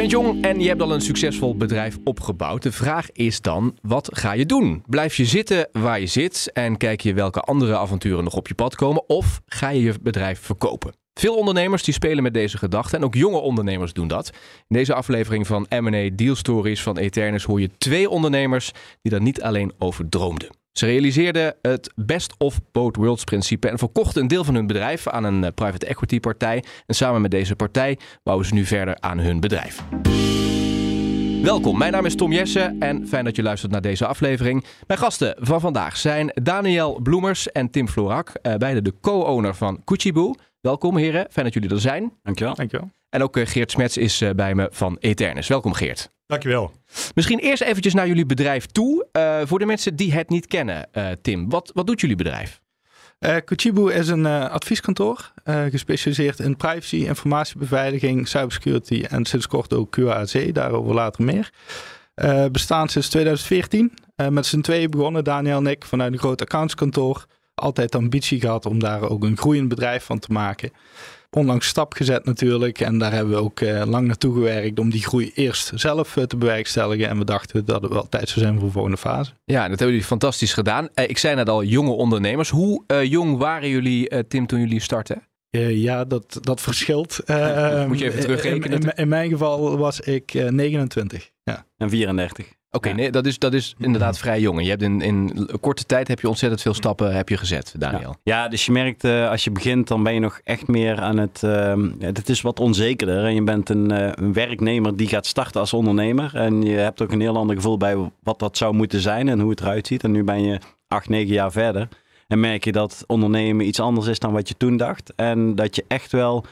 bent jong en je hebt al een succesvol bedrijf opgebouwd. De vraag is dan, wat ga je doen? Blijf je zitten waar je zit en kijk je welke andere avonturen nog op je pad komen? Of ga je je bedrijf verkopen? Veel ondernemers die spelen met deze gedachte en ook jonge ondernemers doen dat. In deze aflevering van M&A Deal Stories van Eternus hoor je twee ondernemers die daar niet alleen over droomden. Ze realiseerden het best of both worlds principe en verkochten een deel van hun bedrijf aan een eh, private equity partij. En samen met deze partij bouwen ze nu verder aan hun bedrijf. Welkom, mijn naam is Tom Jesse en fijn dat je luistert naar deze aflevering. Mijn gasten van vandaag zijn Daniel Bloemers en Tim Florak, eh, beide de co-owner van Kuchibu. Welkom heren, fijn dat jullie er zijn. Dankjewel. Dankjewel. En ook eh, Geert Smets is eh, bij me van Eternus. Welkom Geert. Dankjewel. Misschien eerst eventjes naar jullie bedrijf toe. Uh, voor de mensen die het niet kennen, uh, Tim, wat, wat doet jullie bedrijf? Uh, Kuchibu is een advieskantoor gespecialiseerd in privacy, informatiebeveiliging, cybersecurity en sinds kort ook QAC, daarover later meer. bestaan sinds 2014. met z'n tweeën begonnen, Daniel en ik, vanuit een groot accountskantoor. Altijd de ambitie gehad om daar ook een groeiend bedrijf van te maken onlangs stap gezet natuurlijk. En daar hebben we ook uh, lang naartoe gewerkt om die groei eerst zelf uh, te bewerkstelligen. En we dachten dat het wel tijd zou zijn voor de volgende fase. Ja, dat hebben jullie fantastisch gedaan. Uh, ik zei net al, jonge ondernemers. Hoe jong waren jullie, Tim, toen jullie startten? ja, dat, dat verschilt. Moet je even terugrekenen? In, in, in, mijn geval was ik 29. Ja. En 34. Oké, okay, ja. nee, dat is, dat is inderdaad vrij jong. Je hebt in, in korte tijd heb je ontzettend veel stappen heb je gezet, Daniel. Ja, ja dus je merkt uh, als je begint, dan ben je nog echt meer aan het. Uh, het is wat onzekerder. En je bent een, uh, een, werknemer die gaat starten als ondernemer. En je hebt ook een heel ander gevoel bij wat dat zou moeten zijn en hoe het eruit ziet. En nu ben je acht, negen jaar verder. En merk je dat ondernemen iets anders is dan wat je toen dacht. En dat je echt wel.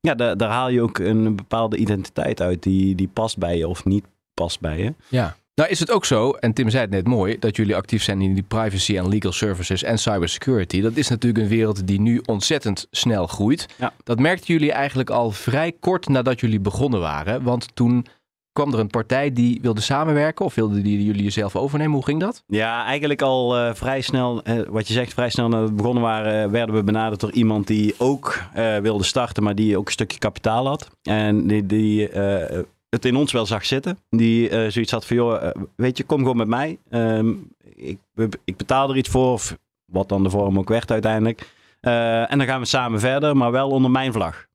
Ja, daar, daar haal je ook een bepaalde identiteit uit die, die past bij je of niet past bij je. Ja. Nou is het ook zo, en Tim zei het net mooi, dat jullie actief zijn in die privacy en legal services en cybersecurity. Dat is natuurlijk een wereld die nu ontzettend snel groeit. Ja. Dat merkten jullie eigenlijk al vrij kort nadat jullie begonnen waren. Want toen kwam er een partij die wilde samenwerken of wilde die jullie jezelf overnemen? Hoe ging dat? Ja, eigenlijk al uh, vrij snel, uh, wat je zegt, vrij snel nadat we begonnen waren, uh, werden we benaderd door iemand die ook wilde starten, maar die ook een stukje kapitaal had. En die, die het in ons wel zag zitten. Die uh, zoiets had van, joh, uh, weet je, kom gewoon met mij. Um, ik, ik, betaal er iets voor, of wat dan de vorm ook werd uiteindelijk. Uh, en dan gaan we samen verder, maar wel onder mijn vlag.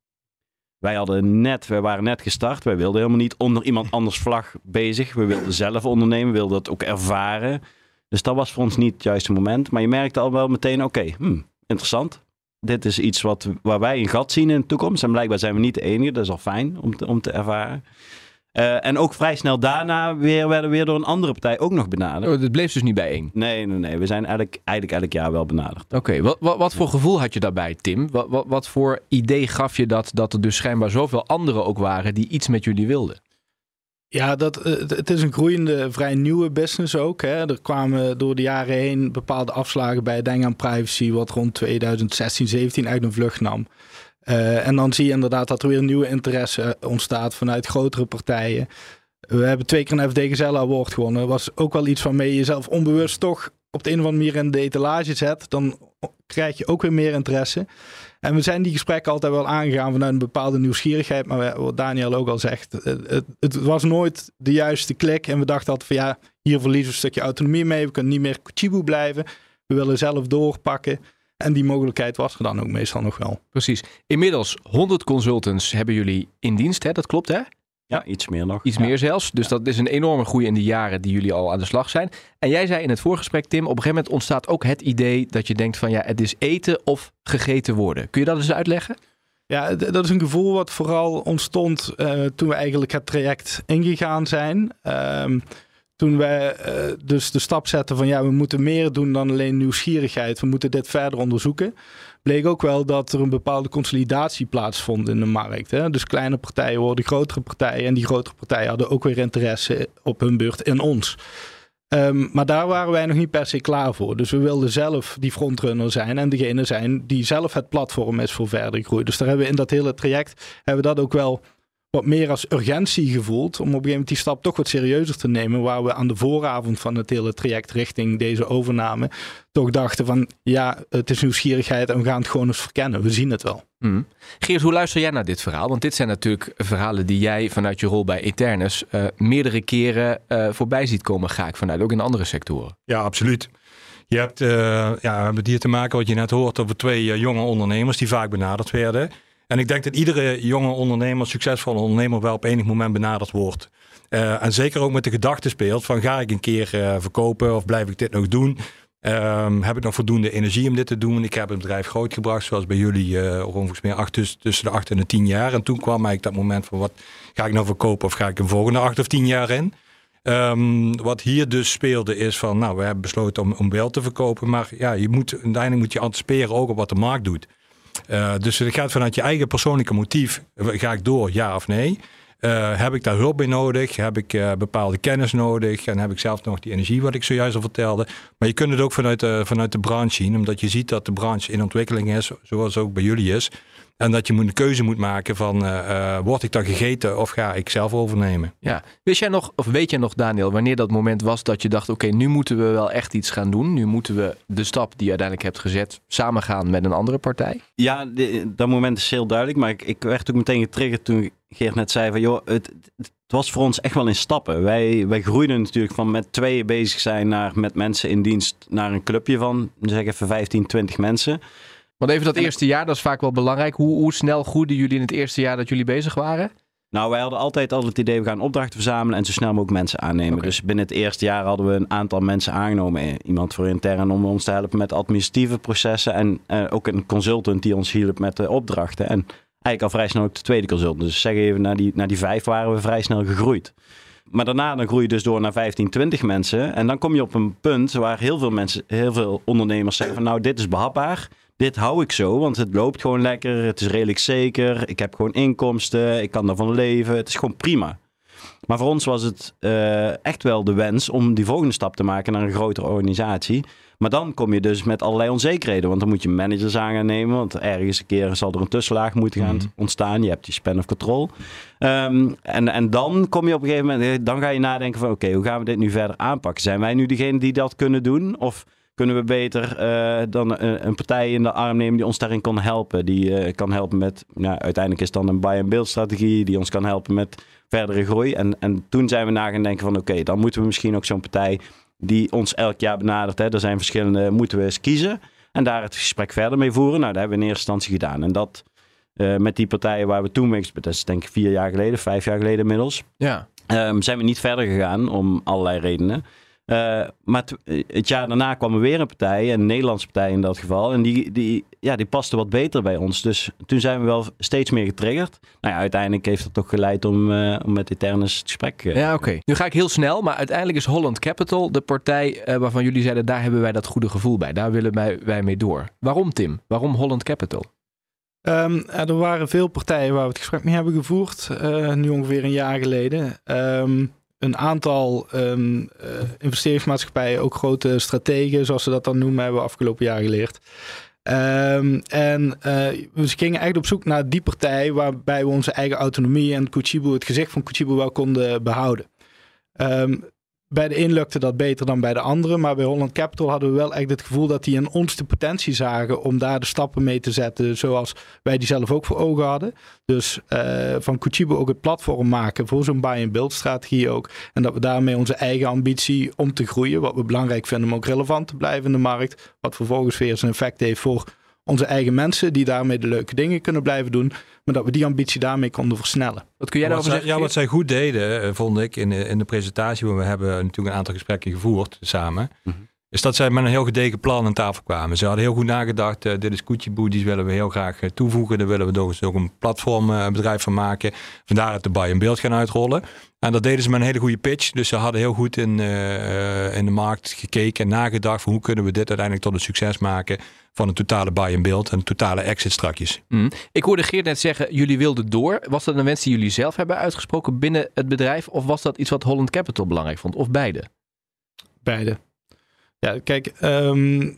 Wij hadden net, wij waren net gestart. Wij wilden helemaal niet onder iemand anders vlag bezig. We wilden zelf ondernemen, we wilden dat ook ervaren. Dus dat was voor ons niet het juiste moment. Maar je merkte al wel meteen, oké, okay, hmm, interessant. Dit is iets wat, waar wij een gat zien in de toekomst. En blijkbaar zijn we niet de enige. Dat is al fijn om te, om te ervaren. Uh, en ook vrij snel daarna weer, werden we weer door een andere partij ook nog benaderd. Oh, het bleef dus niet bij één? Nee, nee, nee. We zijn eigenlijk, eigenlijk elk jaar wel benaderd. Oké, okay. wat, wat, wat, voor gevoel had je daarbij, Tim? Wat, wat, wat voor idee gaf je dat, dat er dus schijnbaar zoveel anderen ook waren die iets met jullie wilden? Ja, dat, het is een groeiende, vrij nieuwe business ook. Hè. Er kwamen door de jaren heen bepaalde afslagen bij Denk aan Privacy, wat rond 2016, 17 uit een vlucht nam. Uh, en dan zie je inderdaad dat er weer nieuwe interesse ontstaat vanuit grotere partijen. We hebben twee keer een FD Gazelle Award gewonnen. was ook wel iets waarmee je jezelf onbewust toch op de een of andere manier in de etalage zet. Dan krijg je ook weer meer interesse. En we zijn die gesprekken altijd wel aangegaan vanuit een bepaalde nieuwsgierigheid. Maar wat Daniel ook al zegt, het, het was nooit de juiste klik. En we dachten altijd van ja, hier verliezen we een stukje autonomie mee. We kunnen niet meer Kuchibu blijven. We willen zelf doorpakken. En die mogelijkheid was er dan ook meestal nog wel. Precies. Inmiddels 100 consultants hebben jullie in dienst, hè? dat klopt hè? Ja, iets meer nog. Iets ja. meer zelfs. Dus ja. dat is een enorme groei in de jaren die jullie al aan de slag zijn. En jij zei in het voorgesprek, Tim, op een gegeven moment ontstaat ook het idee dat je denkt van ja, het is eten of gegeten worden. Kun je dat eens uitleggen? Ja, dat is een gevoel wat vooral ontstond uh, toen we eigenlijk het traject ingegaan zijn. Um, toen wij uh, dus de stap zetten van ja, we moeten meer doen dan alleen nieuwsgierigheid. We moeten dit verder onderzoeken. Bleek ook wel dat er een bepaalde consolidatie plaatsvond in de markt. Hè? Dus kleine partijen worden grotere partijen. En die grotere partijen hadden ook weer interesse op hun beurt in ons. Um, maar daar waren wij nog niet per se klaar voor. Dus we wilden zelf die frontrunner zijn en degene zijn die zelf het platform is voor verdere groei. Dus daar hebben we in dat hele traject hebben we dat ook wel wat meer als urgentie gevoeld om op een gegeven moment die stap toch wat serieuzer te nemen. Waar we aan de vooravond van het hele traject richting deze overname toch dachten van ja, het is nieuwsgierigheid en we gaan het gewoon eens verkennen. We zien het wel. Mm. Geert, hoe luister jij naar dit verhaal? Want dit zijn natuurlijk verhalen die jij vanuit je rol bij Eternus uh, meerdere keren uh, voorbij ziet komen, ga ik vanuit, ook in andere sectoren. Ja, absoluut. Je hebt, uh, ja, we hebben hier te maken, wat je net hoort, over twee jonge ondernemers die vaak benaderd werden. En ik denk dat iedere jonge ondernemer, succesvolle ondernemer, wel op enig moment benaderd wordt. Uh, en zeker ook met de gedachte speelt van ga ik een keer uh, verkopen of blijf ik dit nog doen? Um, heb ik nog voldoende energie om dit te doen? Ik heb het bedrijf grootgebracht, zoals bij jullie, uh, ongeveer meer acht, tussen, de acht en de tien jaar. En toen kwam eigenlijk dat moment van wat ga ik nou verkopen of ga ik een volgende acht of tien jaar in? Um, wat hier dus speelde is van, nou, we hebben besloten om, om wel te verkopen. Maar ja, je moet, uiteindelijk moet je anticiperen ook op wat de markt doet. Uh, dus het gaat vanuit je eigen persoonlijke motief. Ga ik door, ja of nee? Uh, heb ik daar hulp bij nodig? Heb ik uh, bepaalde kennis nodig? En heb ik zelf nog die energie, wat ik zojuist al vertelde? Maar je kunt het ook vanuit de, vanuit de branche zien, omdat je ziet dat de branche in ontwikkeling is, zoals ook bij jullie is. En dat je een keuze moet maken van, uh, word ik dan gegeten of ga ik zelf overnemen? Ja, wist jij nog, of weet jij nog Daniel, wanneer dat moment was dat je dacht, oké, okay, nu moeten we wel echt iets gaan doen. Nu moeten we de stap die je uiteindelijk hebt gezet, samen gaan met een andere partij? Ja, de, dat moment is heel duidelijk, maar ik, ik werd ook meteen getriggerd toen Geert net zei van, joh, het, het was voor ons echt wel in stappen. Wij, wij groeiden natuurlijk van met tweeën bezig zijn naar met mensen in dienst naar een clubje van, zeg even 15, 20 mensen. Want even dat eerste jaar, dat is vaak wel belangrijk. Hoe, hoe snel groeiden jullie in het eerste jaar dat jullie bezig waren? Nou, wij hadden altijd al het idee, we gaan opdrachten verzamelen en zo snel mogelijk mensen aannemen. Okay. Dus binnen het eerste jaar hadden we een aantal mensen aangenomen. Iemand voor intern om ons te helpen met administratieve processen. En uh, ook een consultant die ons hielp met de opdrachten. En eigenlijk al vrij snel ook de tweede consultant. Dus zeg even, naar die, naar die vijf waren we vrij snel gegroeid. Maar daarna dan groei je dus door naar 15, 20 mensen. En dan kom je op een punt waar heel veel mensen, heel veel ondernemers zeggen van nou, dit is behapbaar dit hou ik zo, want het loopt gewoon lekker. Het is redelijk zeker. Ik heb gewoon inkomsten. Ik kan daarvan leven. Het is gewoon prima. Maar voor ons was het uh, echt wel de wens om die volgende stap te maken naar een grotere organisatie. Maar dan kom je dus met allerlei onzekerheden. Want dan moet je managers aan gaan nemen. Want ergens een keer zal er een tussenlaag moeten gaan mm. ontstaan. Je hebt die span of control. Um, en, en dan kom je op een gegeven moment... Dan ga je nadenken van... Oké, okay, hoe gaan we dit nu verder aanpakken? Zijn wij nu degene die dat kunnen doen? Of kunnen we beter uh, dan een, een, partij in de arm nemen die ons daarin kan helpen. Die uh, kan helpen met, nou, uiteindelijk is het dan een buy-and-build strategie die ons kan helpen met verdere groei. En, en toen zijn we na gaan denken van oké, okay, dan moeten we misschien ook zo'n partij die ons elk jaar benadert. Hè, er zijn verschillende, moeten we eens kiezen. En daar het gesprek verder mee voeren. Nou, dat hebben we in eerste instantie gedaan. En dat uh, met die partijen waar we toen mee dat is denk ik vier jaar geleden, vijf jaar geleden inmiddels. Ja. Um, zijn we niet verder gegaan om allerlei redenen. Uh, maar het jaar daarna kwam er weer een partij, een Nederlandse partij in dat geval. En die, die, ja, die paste wat beter bij ons. Dus toen zijn we wel steeds meer getriggerd. Nou ja, uiteindelijk heeft dat toch geleid om, uh, om met Eternus het gesprek... Uh, ja, oké. Okay. Nu ga ik heel snel, maar uiteindelijk is Holland Capital de partij waarvan jullie zeiden... daar hebben wij dat goede gevoel bij. Daar willen wij, wij mee door. Waarom, Tim? Waarom Holland Capital? Um, er waren veel partijen waar we het gesprek mee hebben gevoerd. nu ongeveer een jaar geleden. Um, een aantal um, investeringsmaatschappijen, ook grote strategen, zoals ze dat dan noemen, hebben we afgelopen jaar geleerd. Um, en uh, we gingen echt op zoek naar die partij waarbij we onze eigen autonomie en Kuchibu, het gezicht van Kuchibu wel konden behouden. Um, bij de een lukte dat beter dan bij de andere. Maar bij Holland Capital hadden we wel echt het gevoel dat die in ons de potentie zagen om daar de stappen mee te zetten. Zoals wij die zelf ook voor ogen hadden. Dus uh, van Kuchibo ook het platform maken voor zo'n buy-and-build strategie ook. En dat we daarmee onze eigen ambitie om te groeien. Wat we belangrijk vinden om ook relevant te blijven in de markt. Wat vervolgens weer zijn effect heeft voor onze eigen mensen die daarmee de leuke dingen kunnen blijven doen. Maar dat we die ambitie daarmee konden versnellen. Wat kun jij daarover zeggen? Ja, wat zij goed deden, eh, vond ik in de, in de presentatie. Want we hebben natuurlijk een aantal gesprekken gevoerd samen. Mm -hmm. Is dat zij met een heel gedegen plan aan tafel kwamen. Ze hadden heel goed nagedacht. Uh, dit is Koetjeboe, die willen we heel graag uh, toevoegen. Daar willen we ook, ook een platformbedrijf uh, van maken. Vandaar dat de buy in beeld gaan uitrollen. En dat deden ze met een hele goede pitch. Dus ze hadden heel goed in, in de markt gekeken en nagedacht. Van hoe kunnen we dit uiteindelijk tot een succes maken van een totale buy in beeld en een totale exit strakjes. Mm. Ik hoorde Geert net zeggen, jullie wilden door. Was dat een wens die jullie zelf hebben uitgesproken binnen het bedrijf? Of was dat iets wat Holland Capital belangrijk vond? Of beide? Beide. Ja, kijk, um,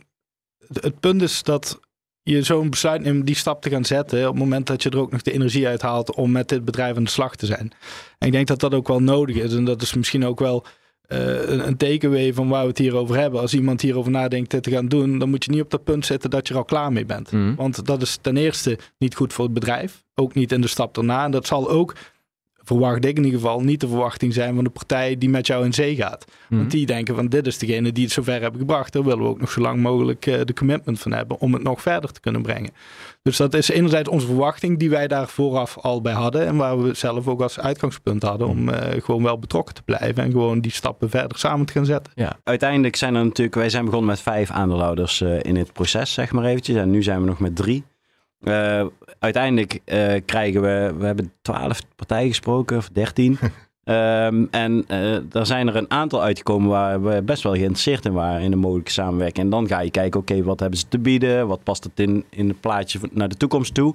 het punt is dat je zo'n besluit neemt om die stap te gaan zetten. op het moment dat je er ook nog de energie uit haalt om met dit bedrijf aan de slag te zijn. En ik denk dat dat ook wel nodig is. En dat is misschien ook wel uh, een, een van waar we het hier over hebben. Als iemand hierover nadenkt dit te gaan doen, dan moet je niet op dat punt zitten dat je er al klaar mee bent. Mhm. Want dat is ten eerste niet goed voor het bedrijf. Ook niet in de stap daarna. En dat zal ook verwacht ik in ieder geval niet de verwachting zijn van de partij die met jou in zee gaat. Mhm. Want die denken van dit is degene die het zover hebben gebracht. Daar willen we ook nog zo lang mogelijk eh, de commitment van hebben om het nog verder te kunnen brengen. Dus dat is enerzijds onze verwachting die wij daar vooraf al bij hadden. En waar we zelf ook als uitgangspunt hadden om eh, gewoon wel betrokken te blijven. En gewoon die stappen verder samen te gaan zetten. Uiteindelijk zijn er natuurlijk, wij zijn begonnen met vijf aandeelhouders eh, in het proces, zeg maar eventjes. En nu zijn we nog met drie. Eh, uiteindelijk eh, krijgen we, we hebben twaalf partijen gesproken, of dertien. Ehm, en eh er zijn er een aantal uitgekomen waar we best wel geïnteresseerd in waren in een mogelijke samenwerking. En dan ga je kijken, oké, wat hebben ze te bieden? Wat past het in, in het plaatje naar de toekomst toe?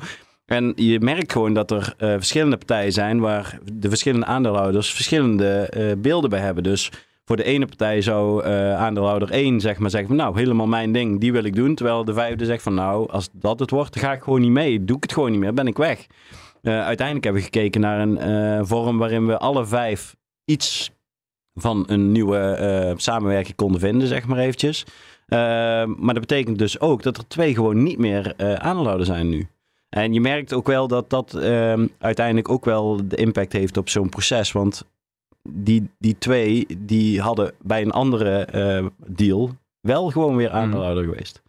En je merkt gewoon dat er eh, verschillende partijen zijn waar de verschillende aandeelhouders verschillende eh, beelden bij hebben. Dus voor de ene partij zou eh, aandeelhouder 1 zeg maar zeggen van nou, helemaal mijn ding, die wil ik doen. Terwijl de vijfde zegt van nou, als dat het wordt, dan ga ik gewoon niet mee. Doe ik het gewoon niet meer, ben ik weg. Eh, uiteindelijk hebben we gekeken naar een eh, vorm waarin we alle vijf iets van een nieuwe samenwerking konden vinden, zeg maar eventjes. Maar dat betekent dus ook dat er twee gewoon niet meer aandeelhouder zijn nu. En je merkt ook wel dat dat ehm, uiteindelijk ook wel de impact heeft op zo'n proces. Want die, die twee, die hadden bij een andere eh, deal wel gewoon weer aandeelhouder geweest.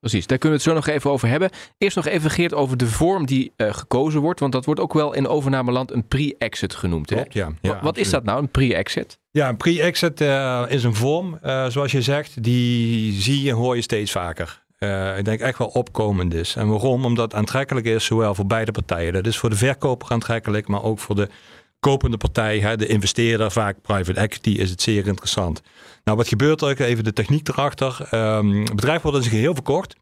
Precies, daar kunnen we het zo nog even over hebben. Eerst nog even Geert over de vorm die eh, gekozen wordt. Want dat wordt ook wel in overnameland een pre-exit genoemd. Hè? Ja. Wa- ja Wat is dat nou, een pre-exit? Ja, een pre-exit eh, is een vorm, eh, zoals je zegt, die zie je en hoor je steeds vaker. Eh, ik denk echt wel opkomend is. En waarom? Omdat het aantrekkelijk is, zowel voor beide partijen. Dat is voor de verkoper aantrekkelijk, maar ook voor de kopende partij, hè, de investeerder, vaak private equity, is het zeer interessant. Nou, wat gebeurt er? Even de techniek erachter. Ehm, het bedrijf wordt in zijn geheel verkocht.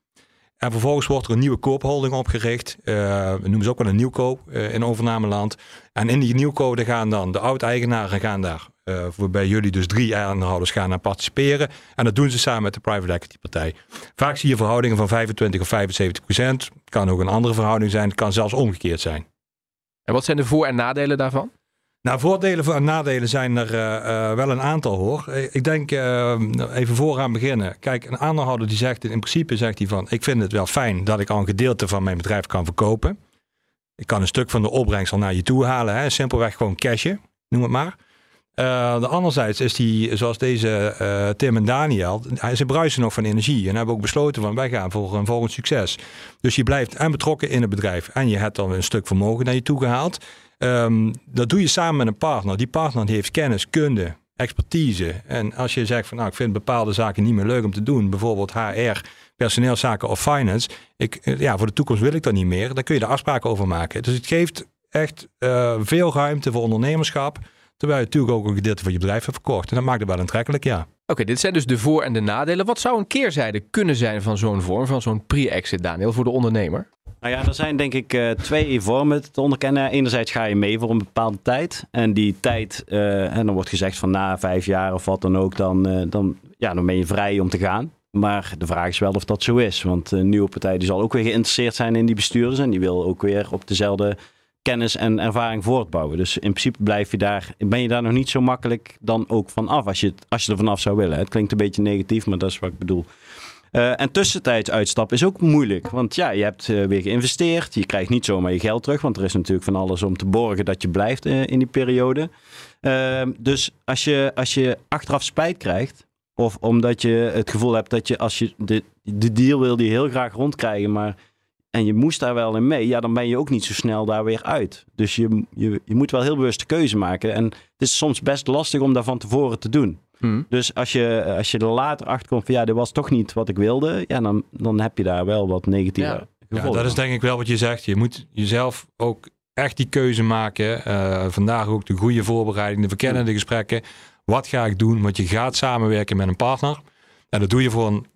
En vervolgens wordt er een nieuwe koopholding opgericht. Eh, we noemen ze ook wel een nieuwkoop eh, in overnameland. En in die nieuwkoop gaan dan de oud-eigenaren gaan daar, eh, waarbij jullie dus drie aandeelhouders gaan aan participeren. En dat doen ze samen met de private equity partij. Vaak zie je verhoudingen van 25 of 75 procent. Kan ook een andere verhouding zijn. Het kan zelfs omgekeerd zijn. En wat zijn de voor- en nadelen daarvan? Nou, voordelen en nadelen zijn er eh, eh, wel een aantal hoor. Eh, Ik denk, eh, even vooraan beginnen. Kijk, een aandeelhouder die zegt, in principe zegt hij van... ik vind het wel fijn dat ik al een gedeelte van mijn bedrijf kan verkopen. Ik kan een stuk van de opbrengst al naar je toe halen. Hè? Simpelweg gewoon cashen, noem het maar. De anderzijds is die, zoals deze Tim en Daniel, hij- ze bruisen nog van energie. En hebben ook besloten van wij gaan voor een volgend succes. Dus je blijft en betrokken in het bedrijf en je hebt dan een stuk vermogen naar je toe gehaald. Ehm, dat doe je samen met een partner. Die partner heeft kennis, kunde, expertise. En als je zegt van nou ik vind bepaalde zaken niet meer leuk om te doen, bijvoorbeeld HR, personeelszaken of finance. Ik, eh, ja, voor de toekomst wil ik dat niet meer. Dan kun je er afspraken over maken. Dus het geeft echt eh, veel ruimte voor ondernemerschap. Terwijl je natuurlijk ook een gedeelte van je bedrijf hebt verkocht. En dat maakt het wel aantrekkelijk, ja. Oké, dit zijn dus de voor- en de nadelen. Wat zou een keerzijde kunnen zijn van zo'n vorm, van zo'n pre-exit, Daniel, voor de ondernemer? Nou ja, er zijn denk ik eh, twee vormen te onderkennen. Enerzijds ga je mee voor een bepaalde tijd. En die tijd, eh, en dan wordt gezegd van na vijf jaar of wat dan ook, dan, eh, dan, ja, dan ben je vrij om te gaan. Maar de vraag is wel of dat zo is. Want een nieuwe partij die zal ook weer geïnteresseerd zijn in die bestuurders. En die wil ook weer op dezelfde kennis en ervaring voortbouwen. Dus in principe blijf je daar, ben je daar nog niet zo makkelijk dan ook van af. Als je, als je er vanaf zou willen. Het klinkt een beetje negatief, maar dat is wat ik bedoel. Eh, en tussentijds uitstappen is ook moeilijk. Want ja, je hebt eh, weer geïnvesteerd. Je krijgt niet zomaar je geld terug. Want er is natuurlijk van alles om te borgen dat je blijft eh, in die periode. Ehm, dus als je, als je achteraf spijt krijgt. Of omdat je het gevoel hebt dat je als je de, de deal wil die heel graag rondkrijgen. Maar en je moest daar wel in mee. Ja, dan ben je ook niet zo snel daar weer uit. Dus je, je, je moet wel heel bewust de keuze maken. En het is soms best lastig om daar van tevoren te doen. Hm. Dus als je, als je er later achter komt van ja, dit was toch niet wat ik wilde, ja, dan, dan heb je daar wel wat negatieve Ja. Ja, gevolgen. dat is denk ik wel wat je zegt. Je moet jezelf ook echt die keuze maken. Eh, vandaag ook de goede voorbereiding, de verkennende gesprekken. Wat ga ik doen? Want je gaat samenwerken met een partner. En dat doe je voor een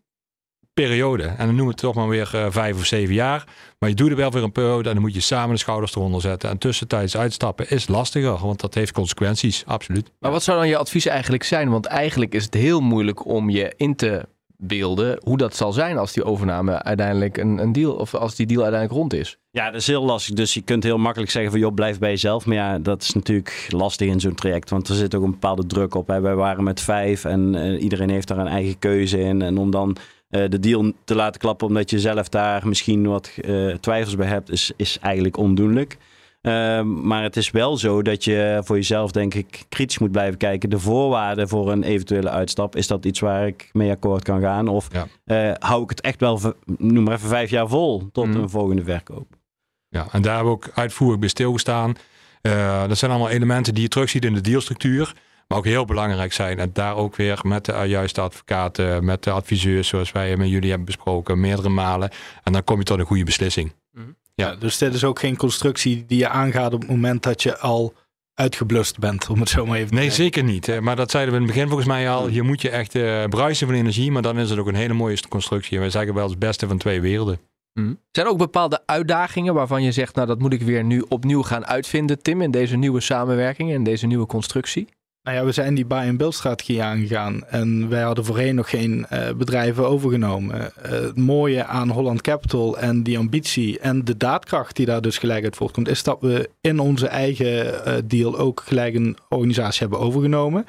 periode. En dan noemen we het toch maar weer eh, vijf of zeven jaar. Maar je doet het wel voor een periode en dan moet je samen de schouders eronder zetten. En tussentijds uitstappen is lastiger, want dat heeft consequenties, absoluut. Maar wat zou dan je advies eigenlijk zijn? Want eigenlijk is het heel moeilijk om je in te inbeelden hoe dat zal zijn als die overname uiteindelijk een, een deal, of als die deal uiteindelijk rond is. Ja, dat is heel lastig. Dus je kunt heel makkelijk zeggen van joh, blijf bij jezelf. Maar ja, dat is natuurlijk lastig in zo'n traject. Want er zit ook een bepaalde druk op. Hè. Wij waren met vijf en uh, iedereen heeft daar een eigen keuze in. En om dan de deal te laten klappen omdat je zelf daar misschien wat uh, twijfels bij hebt, is, is eigenlijk ondoenlijk. Uh, maar het is wel zo dat je voor jezelf, denk ik, kritisch moet blijven kijken. De voorwaarden voor een eventuele uitstap, is dat iets waar ik mee akkoord kan gaan? Of ja. uh, hou ik het echt wel, noem maar even vijf jaar vol tot mm. een volgende verkoop? Ja, en daar hebben we ook uitvoerig bij stilgestaan. Uh, dat zijn allemaal elementen die je terugziet in de dealstructuur. Maar ook heel belangrijk zijn. En daar ook weer met de juiste advocaten, met de adviseurs, zoals wij met jullie hebben besproken, meerdere malen. En dan kom je tot een goede beslissing. Mm. Ja, dus dit is ook geen constructie die je aangaat op het moment dat je al uitgeblust bent, om het zo maar even te Nee, zeggen. zeker niet. Maar dat zeiden we in het begin volgens mij al. Hier moet je echt uh, bruisen van energie, maar dan is het ook een hele mooie constructie. En wij zeggen wel het beste van twee werelden. Mm. Zijn er ook bepaalde uitdagingen waarvan je zegt, nou dat moet ik weer nu opnieuw gaan uitvinden, Tim, in deze nieuwe samenwerking en deze nieuwe constructie? Nou ja, we zijn die buy-and-build strategie aangegaan. En wij hadden voorheen nog geen uh, bedrijven overgenomen. Uh, het mooie aan Holland Capital en die ambitie en de daadkracht die daar dus gelijk uit voortkomt, is dat we in onze eigen uh, deal ook gelijk een organisatie hebben overgenomen.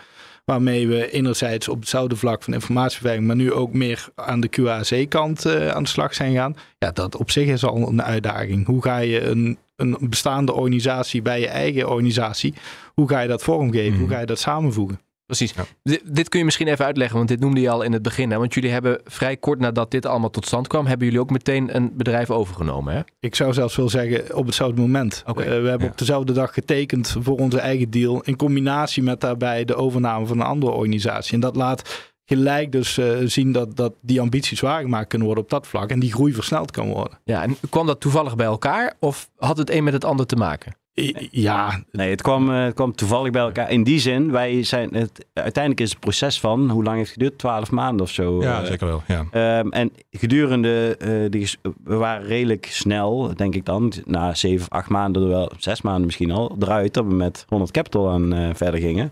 Waarmee we enerzijds op hetzelfde vlak van informatieverwerking, maar nu ook meer aan de QAC-kant aan de slag zijn gaan. Ja, dat op zich is al een uitdaging. Hoe ga je een een bestaande organisatie bij je eigen organisatie. Hoe ga je dat vormgeven? Mm. Hoe ga je dat samenvoegen? Precies. Ja. Dit, kun je misschien even uitleggen, want dit noemde je al in het begin. Hè? Want jullie hebben vrij kort nadat dit allemaal tot stand kwam, hebben jullie ook meteen een bedrijf overgenomen. Hè? Ik zou zelfs willen zeggen op hetzelfde moment. Okay. Uh, we hebben ja. op dezelfde dag getekend voor onze eigen deal. In combinatie met daarbij de overname van een andere organisatie. En dat laat gelijk dus uh, zien dat, dat die ambities waargemaakt kunnen worden op dat vlak. En die groei versneld kan worden. Ja, en kwam dat toevallig bij elkaar of had het een met het ander te maken? Ja, nee, het kwam, uh, het kwam toevallig bij elkaar. In die zin, wij zijn het, uiteindelijk is het proces van, hoe lang heeft het geduurd? Twaalf maanden of zo. Ja, uh, zeker wel. Ja. Um, en gedurende, uh, die, we waren redelijk snel, denk ik dan, na zeven of acht maanden, wel zes maanden misschien al, eruit dat we met 100 Capital aan verder gingen.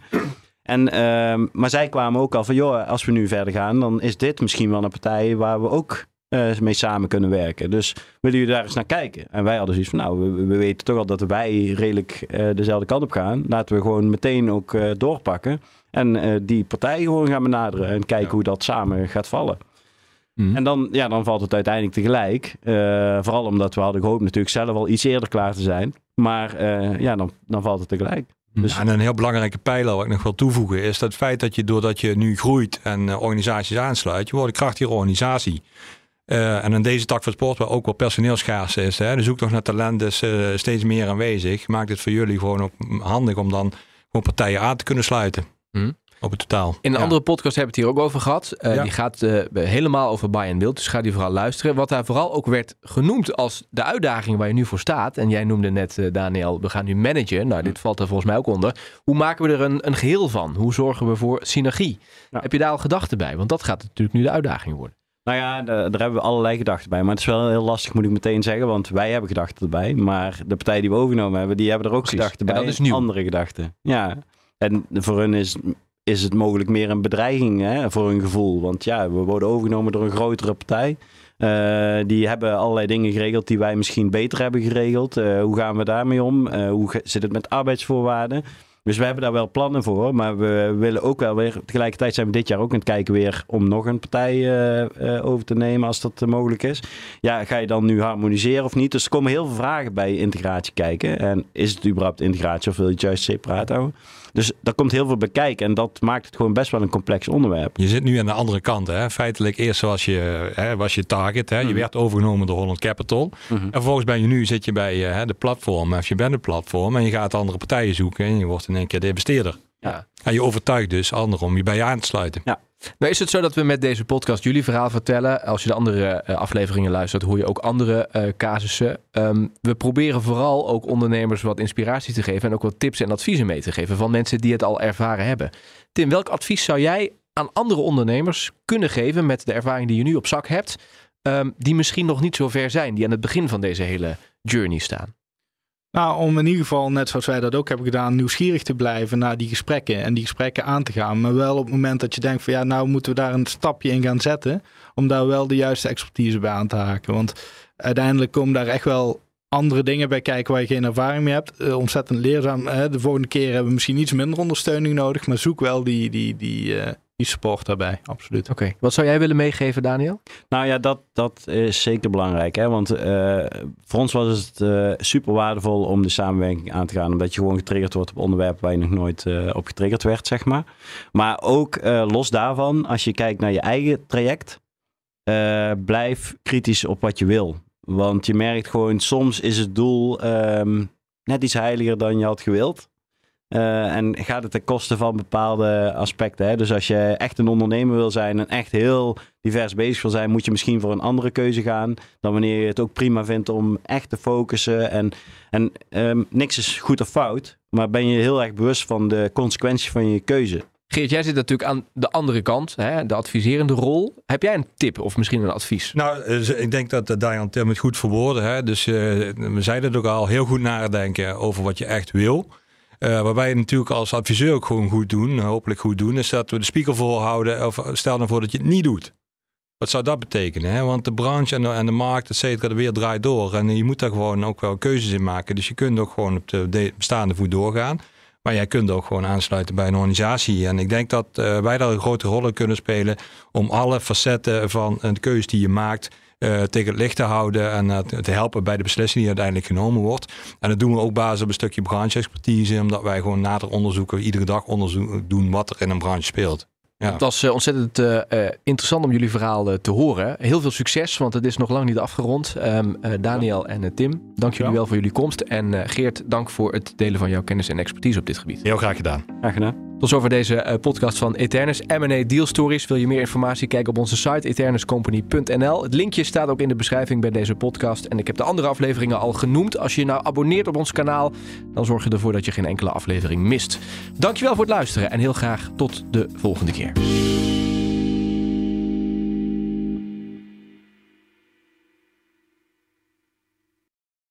En, uh, maar zij kwamen ook al van, joh, als we nu verder gaan, dan is dit misschien wel een partij waar we ook uh, mee samen kunnen werken. Dus willen jullie daar eens naar kijken? En wij hadden zoiets van, nou, we, we weten toch al dat wij redelijk uh, dezelfde kant op gaan. Laten we gewoon meteen ook uh, doorpakken. En die partij gewoon gaan benaderen en kijken ja. hoe dat samen gaat vallen. Mm. En dan, ja, dan valt het uiteindelijk tegelijk. vooral omdat we hadden gehoopt natuurlijk zelf al iets eerder klaar te zijn. Maar ja, dan, dan valt het tegelijk. Dus... Ja, en een heel belangrijke pijler wat ik nog wil toevoegen is dat het feit dat je doordat je nu groeit en uh, organisaties aansluit, je wordt een krachtige organisatie. Uh, en in deze tak van sport waar ook wel personeelschaarste is, hè, de zoektocht naar talent is uh, steeds meer aanwezig, maakt het voor jullie gewoon ook handig om dan gewoon partijen aan te kunnen sluiten. Hm? Op het totaal. In een ja. andere podcast hebben we het hier ook over gehad. Uh, ja. Die gaat helemaal over buy and build. Dus ga die vooral luisteren. Wat daar vooral ook werd genoemd als de uitdaging waar je nu voor staat. En jij noemde net, Daniel, we gaan nu managen. Nou, dit valt er volgens mij ook onder. Hoe maken we er een, een geheel van? Hoe zorgen we voor synergie? Ja. Heb je daar al gedachten bij? Want dat gaat natuurlijk nu de uitdaging worden. Nou ja, daar hebben we allerlei gedachten bij. Maar het is wel heel lastig, moet ik meteen zeggen. Want wij hebben gedachten erbij. Maar de partij die we overgenomen hebben, die hebben er ook Precies. gedachten bij. En dat is nieuw. Andere gedachten. Ja. En voor hun is is het mogelijk meer een bedreiging hè, voor hun gevoel. Want ja, we worden overgenomen door een grotere partij. Uh, die hebben allerlei dingen geregeld die wij misschien beter hebben geregeld. Uh, hoe gaan we daarmee om? Uh, hoe zit het met arbeidsvoorwaarden? Dus we hebben daar wel plannen voor. Maar we willen ook wel weer... Tegelijkertijd zijn we dit jaar ook aan het kijken weer... om nog een partij over te nemen als dat mogelijk is. Ja, ga je dan nu harmoniseren of niet? Dus er komen heel veel vragen bij integratie kijken. En is het überhaupt integratie of wil je het juist separaat houden? Dus daar komt heel veel bij kijken en dat maakt het gewoon best wel een complex onderwerp. Je zit nu aan de andere kant. Hè? Feitelijk eerst zoals je, hè, was je target. Hè? Je mm. werd overgenomen door Holland Capital. Mhm. En vervolgens ben je nu zit je bij hè, de platform. Of je bent een platform en je gaat andere partijen zoeken. En je wordt in één keer de investeerder. Ja. En je overtuigt dus anderen om je bij je aan te sluiten. Ja. Nou is het zo dat we met deze podcast jullie verhaal vertellen. Als je de andere uh, afleveringen luistert, hoor je ook andere uh, casussen. Um, we proberen vooral ook ondernemers wat inspiratie te geven en ook wat tips en adviezen mee te geven van mensen die het al ervaren hebben. Tim, welk advies zou jij aan andere ondernemers kunnen geven met de ervaring die je nu op zak hebt, um, die misschien nog niet zo ver zijn, die aan het begin van deze hele journey staan? Nou, om in ieder geval, net zoals wij dat ook hebben gedaan, nieuwsgierig te blijven naar die gesprekken en die gesprekken aan te gaan. Maar wel op het moment dat je denkt van ja, nou moeten we daar een stapje in gaan zetten, om daar wel de juiste expertise bij aan te haken. Want uiteindelijk komen daar echt wel andere dingen bij kijken waar je geen ervaring mee hebt. Uh, ontzettend leerzaam. de volgende keer hebben we misschien iets minder ondersteuning nodig, maar zoek wel die, die, die, uh, die support daarbij, absoluut. Oké, wat zou jij willen meegeven, Daniel? Nou ja, dat, dat is zeker belangrijk. Hè? Want uh, voor ons was het uh, super waardevol om de samenwerking aan te gaan. Omdat je gewoon getriggerd wordt op onderwerpen waar je nog nooit uh, op getriggerd werd, zeg maar. Maar ook los daarvan, als je kijkt naar je eigen traject, blijf kritisch op wat je wil. Want je merkt gewoon, soms is het doel um, net iets heiliger dan je had gewild. Uh, en gaat het ten koste van bepaalde aspecten. Hè? Dus als je echt een ondernemer wil zijn en echt heel divers bezig wil zijn, moet je misschien voor een andere keuze gaan. Dan wanneer je het ook prima vindt om echt te focussen. En, en um, niks is goed of fout, maar ben je heel erg bewust van de consequenties van je keuze. Geert, jij zit natuurlijk aan de andere kant, hè, de adviserende rol. Heb jij een tip of misschien een advies? Nou, ik denk dat Diane Tim het goed verwoorden. Hè? Dus uh, we zeiden het ook al, heel goed nadenken over wat je echt wil. Uh, waarbij je natuurlijk als adviseur ook gewoon goed doen, hopelijk goed doen, is dat we de spiegel voorhouden. Of stel nou voor dat je het niet doet. Wat zou dat betekenen? Hè? Want de branche en de, markt, et cetera, de wereld draait door. En je moet daar gewoon ook wel keuzes in maken. Dus je kunt ook gewoon op de bestaande voet doorgaan. Maar jij kunt ook gewoon aansluiten bij een organisatie. En ik denk dat wij daar een grote rol in kunnen spelen om alle facetten van een keuze die je maakt uh, tegen het licht te houden en uh, te helpen bij de beslissing die uiteindelijk genomen wordt. En dat doen we ook basis op een stukje branche-expertise, omdat wij gewoon nader onderzoeken, iedere dag onderzoek doen wat er in een branche speelt. Ja. Het was uh, ontzettend uh, interessant om jullie verhaal uh, te horen. Heel veel succes, want het is nog lang niet afgerond. Um, Daniel en Tim, dank jullie wel voor jullie komst. En Geert, dank voor het delen van jouw kennis en expertise op dit gebied. Heel graag gedaan. Graag gedaan. Tot zover deze podcast van Eternus. M&A Deal Stories. Wil je meer informatie? Kijk op onze site eternuscompany.nl. Het linkje staat ook in de beschrijving bij deze podcast. En ik heb de andere afleveringen al genoemd. Als je je nou abonneert op ons kanaal, dan zorg je ervoor dat je geen enkele aflevering mist. Dankjewel voor het luisteren en heel graag tot de volgende keer.